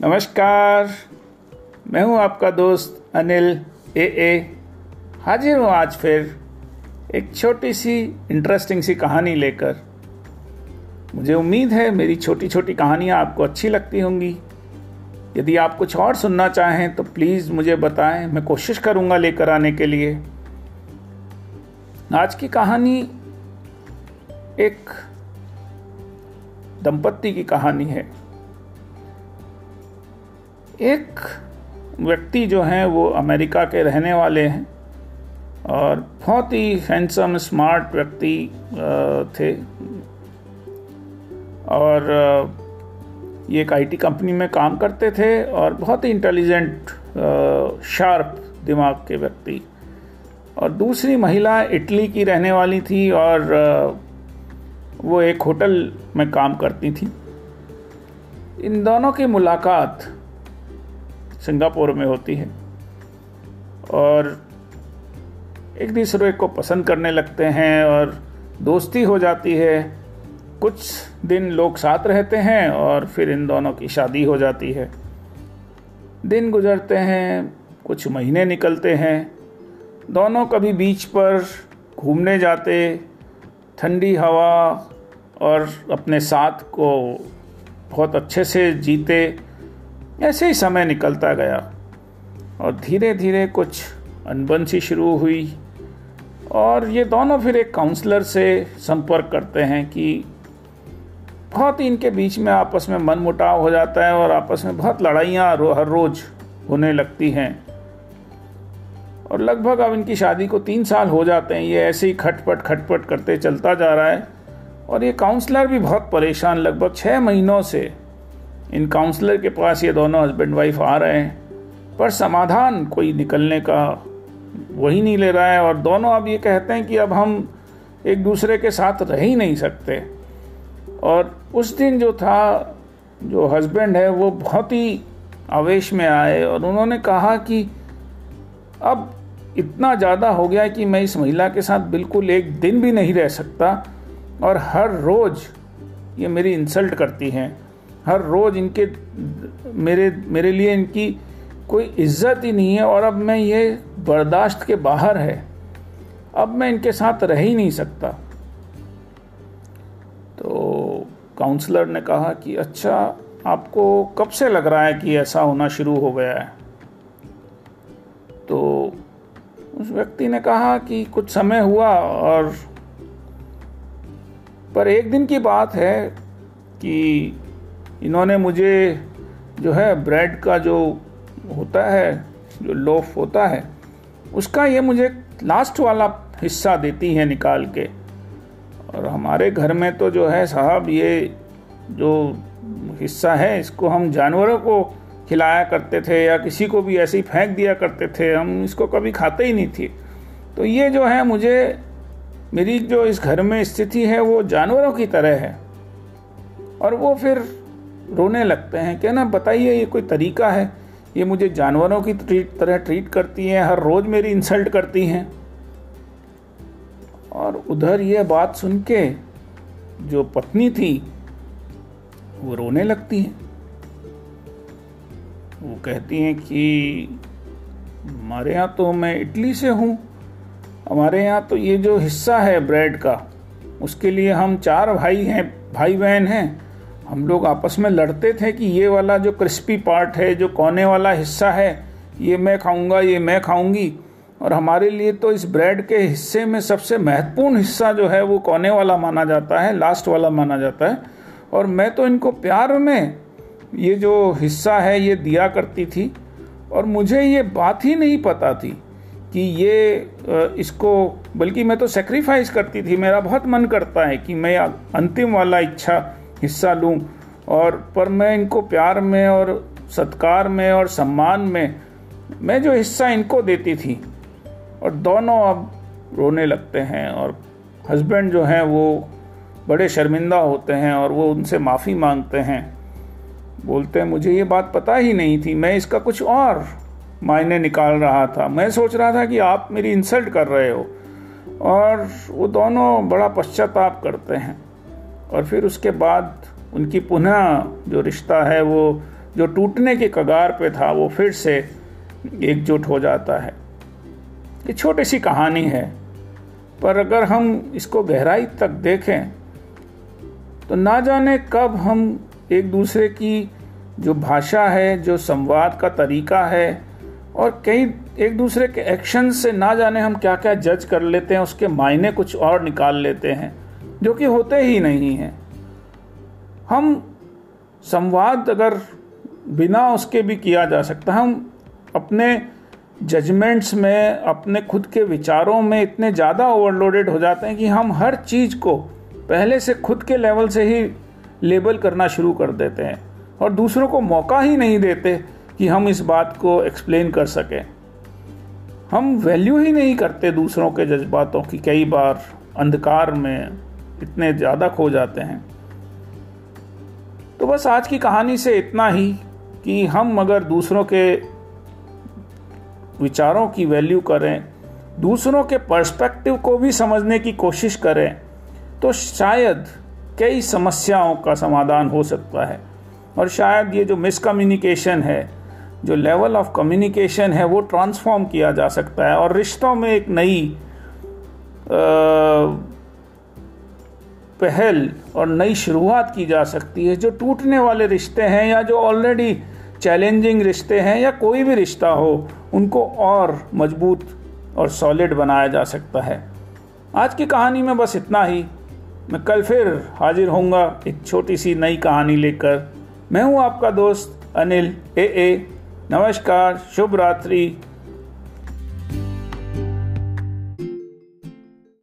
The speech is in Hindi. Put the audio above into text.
नमस्कार। मैं हूँ आपका दोस्त अनिल ए ए। हाजिर हूँ आज फिर एक छोटी सी इंटरेस्टिंग सी कहानी लेकर। मुझे उम्मीद है मेरी छोटी छोटी कहानियाँ आपको अच्छी लगती होंगी। यदि आप कुछ और सुनना चाहें तो प्लीज़ मुझे बताएँ। मैं कोशिश करूँगा लेकर आने के लिए। आज की कहानी एक दंपत्ति की कहानी है। एक व्यक्ति जो हैं वो अमेरिका के रहने वाले हैं और बहुत ही हैंडसम स्मार्ट व्यक्ति थे। और ये एक आईटी कंपनी में काम करते थे और बहुत ही इंटेलिजेंट शार्प दिमाग के व्यक्ति। और दूसरी महिला इटली की रहने वाली थी और वो एक होटल में काम करती थी। इन दोनों की मुलाकात सिंगापुर में होती है। और एक दूसरे को पसंद करने लगते हैं और दोस्ती हो जाती है। कुछ दिन लोग साथ रहते हैं और फिर इन दोनों की शादी हो जाती है। दिन गुजरते हैं, कुछ महीने निकलते हैं। दोनों कभी बीच पर घूमने जाते, ठंडी हवा और अपने साथ को बहुत अच्छे से जीते। ऐसे ही समय निकलता गया और धीरे धीरे कुछ अनबन सी शुरू हुई और ये दोनों फिर एक काउंसलर से संपर्क करते हैं कि बहुत ही इनके बीच में आपस में मन मुटाव हो जाता है और आपस में बहुत लड़ाइयाँ हर रोज होने लगती हैं। और लगभग अब इनकी शादी को तीन साल हो जाते हैं। ये ऐसे ही खटपट खटपट करते चलता जा रहा है और ये काउंसलर भी बहुत परेशान। लगभग छः महीनों से इन काउंसलर के पास ये दोनों हस्बैंड वाइफ आ रहे हैं, पर समाधान कोई निकलने का वही नहीं ले रहा है। और दोनों अब ये कहते हैं कि अब हम एक दूसरे के साथ रह ही नहीं सकते। और उस दिन जो था, जो हस्बैंड है, वो बहुत ही आवेश में आए और उन्होंने कहा कि अब इतना ज़्यादा हो गया कि मैं इस महिला के साथ बिल्कुल एक दिन भी नहीं रह सकता और हर रोज़ ये मेरी इंसल्ट करती हैं। हर रोज़ इनके, मेरे मेरे लिए इनकी कोई इज़्ज़त ही नहीं है और अब मैं ये बर्दाश्त के बाहर है। अब मैं इनके साथ रह ही नहीं सकता। तो काउंसलर ने कहा कि अच्छा आपको कब से लग रहा है कि ऐसा होना शुरू हो गया है? तो उस व्यक्ति ने कहा कि कुछ समय हुआ और, पर एक दिन की बात है कि इन्होंने मुझे जो है ब्रेड का जो होता है, जो लोफ होता है, उसका ये मुझे लास्ट वाला हिस्सा देती हैं निकाल के। और हमारे घर में तो जो है साहब ये जो हिस्सा है, इसको हम जानवरों को खिलाया करते थे या किसी को भी ऐसे ही फेंक दिया करते थे, हम इसको कभी खाते ही नहीं थे। तो ये जो है मुझे, मेरी जो इस घर में स्थिति है वो जानवरों की तरह है। और वो फिर रोने लगते हैं, क्या ना, बताइए, ये कोई तरीका है? ये मुझे जानवरों की तरह ट्रीट करती हैं, हर रोज़ मेरी इंसल्ट करती हैं। और उधर ये बात सुन के जो पत्नी थी, वो रोने लगती हैं। वो कहती हैं कि, हमारे यहाँ तो मैं इटली से हूँ। हमारे यहाँ तो ये जो हिस्सा है ब्रेड का, उसके लिए हम चार भाई हैं भाई बहन हैं। हम लोग आपस में लड़ते थे कि ये वाला जो क्रिस्पी पार्ट है, जो कोने वाला हिस्सा है, ये मैं खाऊँगा, ये मैं खाऊँगी। और हमारे लिए तो इस ब्रेड के हिस्से में सबसे महत्वपूर्ण हिस्सा जो है, वो कोने वाला माना जाता है लास्ट वाला माना जाता है। और मैं तो इनको प्यार में ये जो हिस्सा है, ये दिया करती थी। और मुझे ये बात ही नहीं पता थी कि ये इसको, बल्कि मैं तो सेक्रीफाइस करती थी। मेरा बहुत मन करता है कि मैं अंतिम वाला इच्छा हिस्सा लूँ और पर मैं इनको प्यार में और सत्कार में और सम्मान में, मैं जो हिस्सा इनको देती थी और दोनों अब रोने लगते हैं और हस्बैंड जो हैं वो बड़े शर्मिंदा होते हैं और वो उनसे माफ़ी मांगते हैं। बोलते हैं, मुझे ये बात पता ही नहीं थी, मैं इसका कुछ और मायने निकाल रहा था। मैं सोच रहा था कि आप मेरी इंसल्ट कर रहे हो। और वो दोनों बड़ा पश्चाताप करते हैं। और फिर उसके बाद उनकी पुनः जो रिश्ता है, वो जो टूटने के कगार पे था, वो फिर से एकजुट हो जाता है। ये छोटी सी कहानी है, पर अगर हम इसको गहराई तक देखें तो ना जाने कब हम एक दूसरे की जो भाषा है, जो संवाद का तरीका है, और कई एक दूसरे के एक्शन से ना जाने हम क्या क्या जज कर लेते हैं, उसके मायने कुछ और निकाल लेते हैं। जो कि होते ही नहीं हैं। हम संवाद अगर बिना उसके भी किया जा सकता हम अपने जजमेंट्स में, अपने खुद के विचारों में इतने ज़्यादा ओवरलोडेड हो जाते हैं कि हम हर चीज़ को पहले से खुद के लेवल से ही लेबल करना शुरू कर देते हैं और दूसरों को मौका ही नहीं देते कि हम इस बात को एक्सप्लेन कर सकें। हम वैल्यू ही नहीं करते दूसरों के जज्बातों की, कई बार अंधकार में इतने ज़्यादा खो जाते हैं। तो बस आज की कहानी से इतना ही कि हम अगर दूसरों के विचारों की वैल्यू करें, दूसरों के पर्सपेक्टिव को भी समझने की कोशिश करें तो शायद कई समस्याओं का समाधान हो सकता है। और शायद ये जो मिसकम्युनिकेशन है, जो लेवल ऑफ़ कम्युनिकेशन है, वो ट्रांसफॉर्म किया जा सकता है। और रिश्तों में एक नई पहल और नई शुरुआत की जा सकती है। जो टूटने वाले रिश्ते हैं या जो ऑलरेडी चैलेंजिंग रिश्ते हैं या कोई भी रिश्ता हो, उनको और मज़बूत और सॉलिड बनाया जा सकता है। आज की कहानी में बस इतना ही। मैं कल फिर हाजिर होऊँगा एक छोटी सी नई कहानी लेकर। मैं हूँ आपका दोस्त अनिल ए ए नमस्कार, शुभ रात्रि।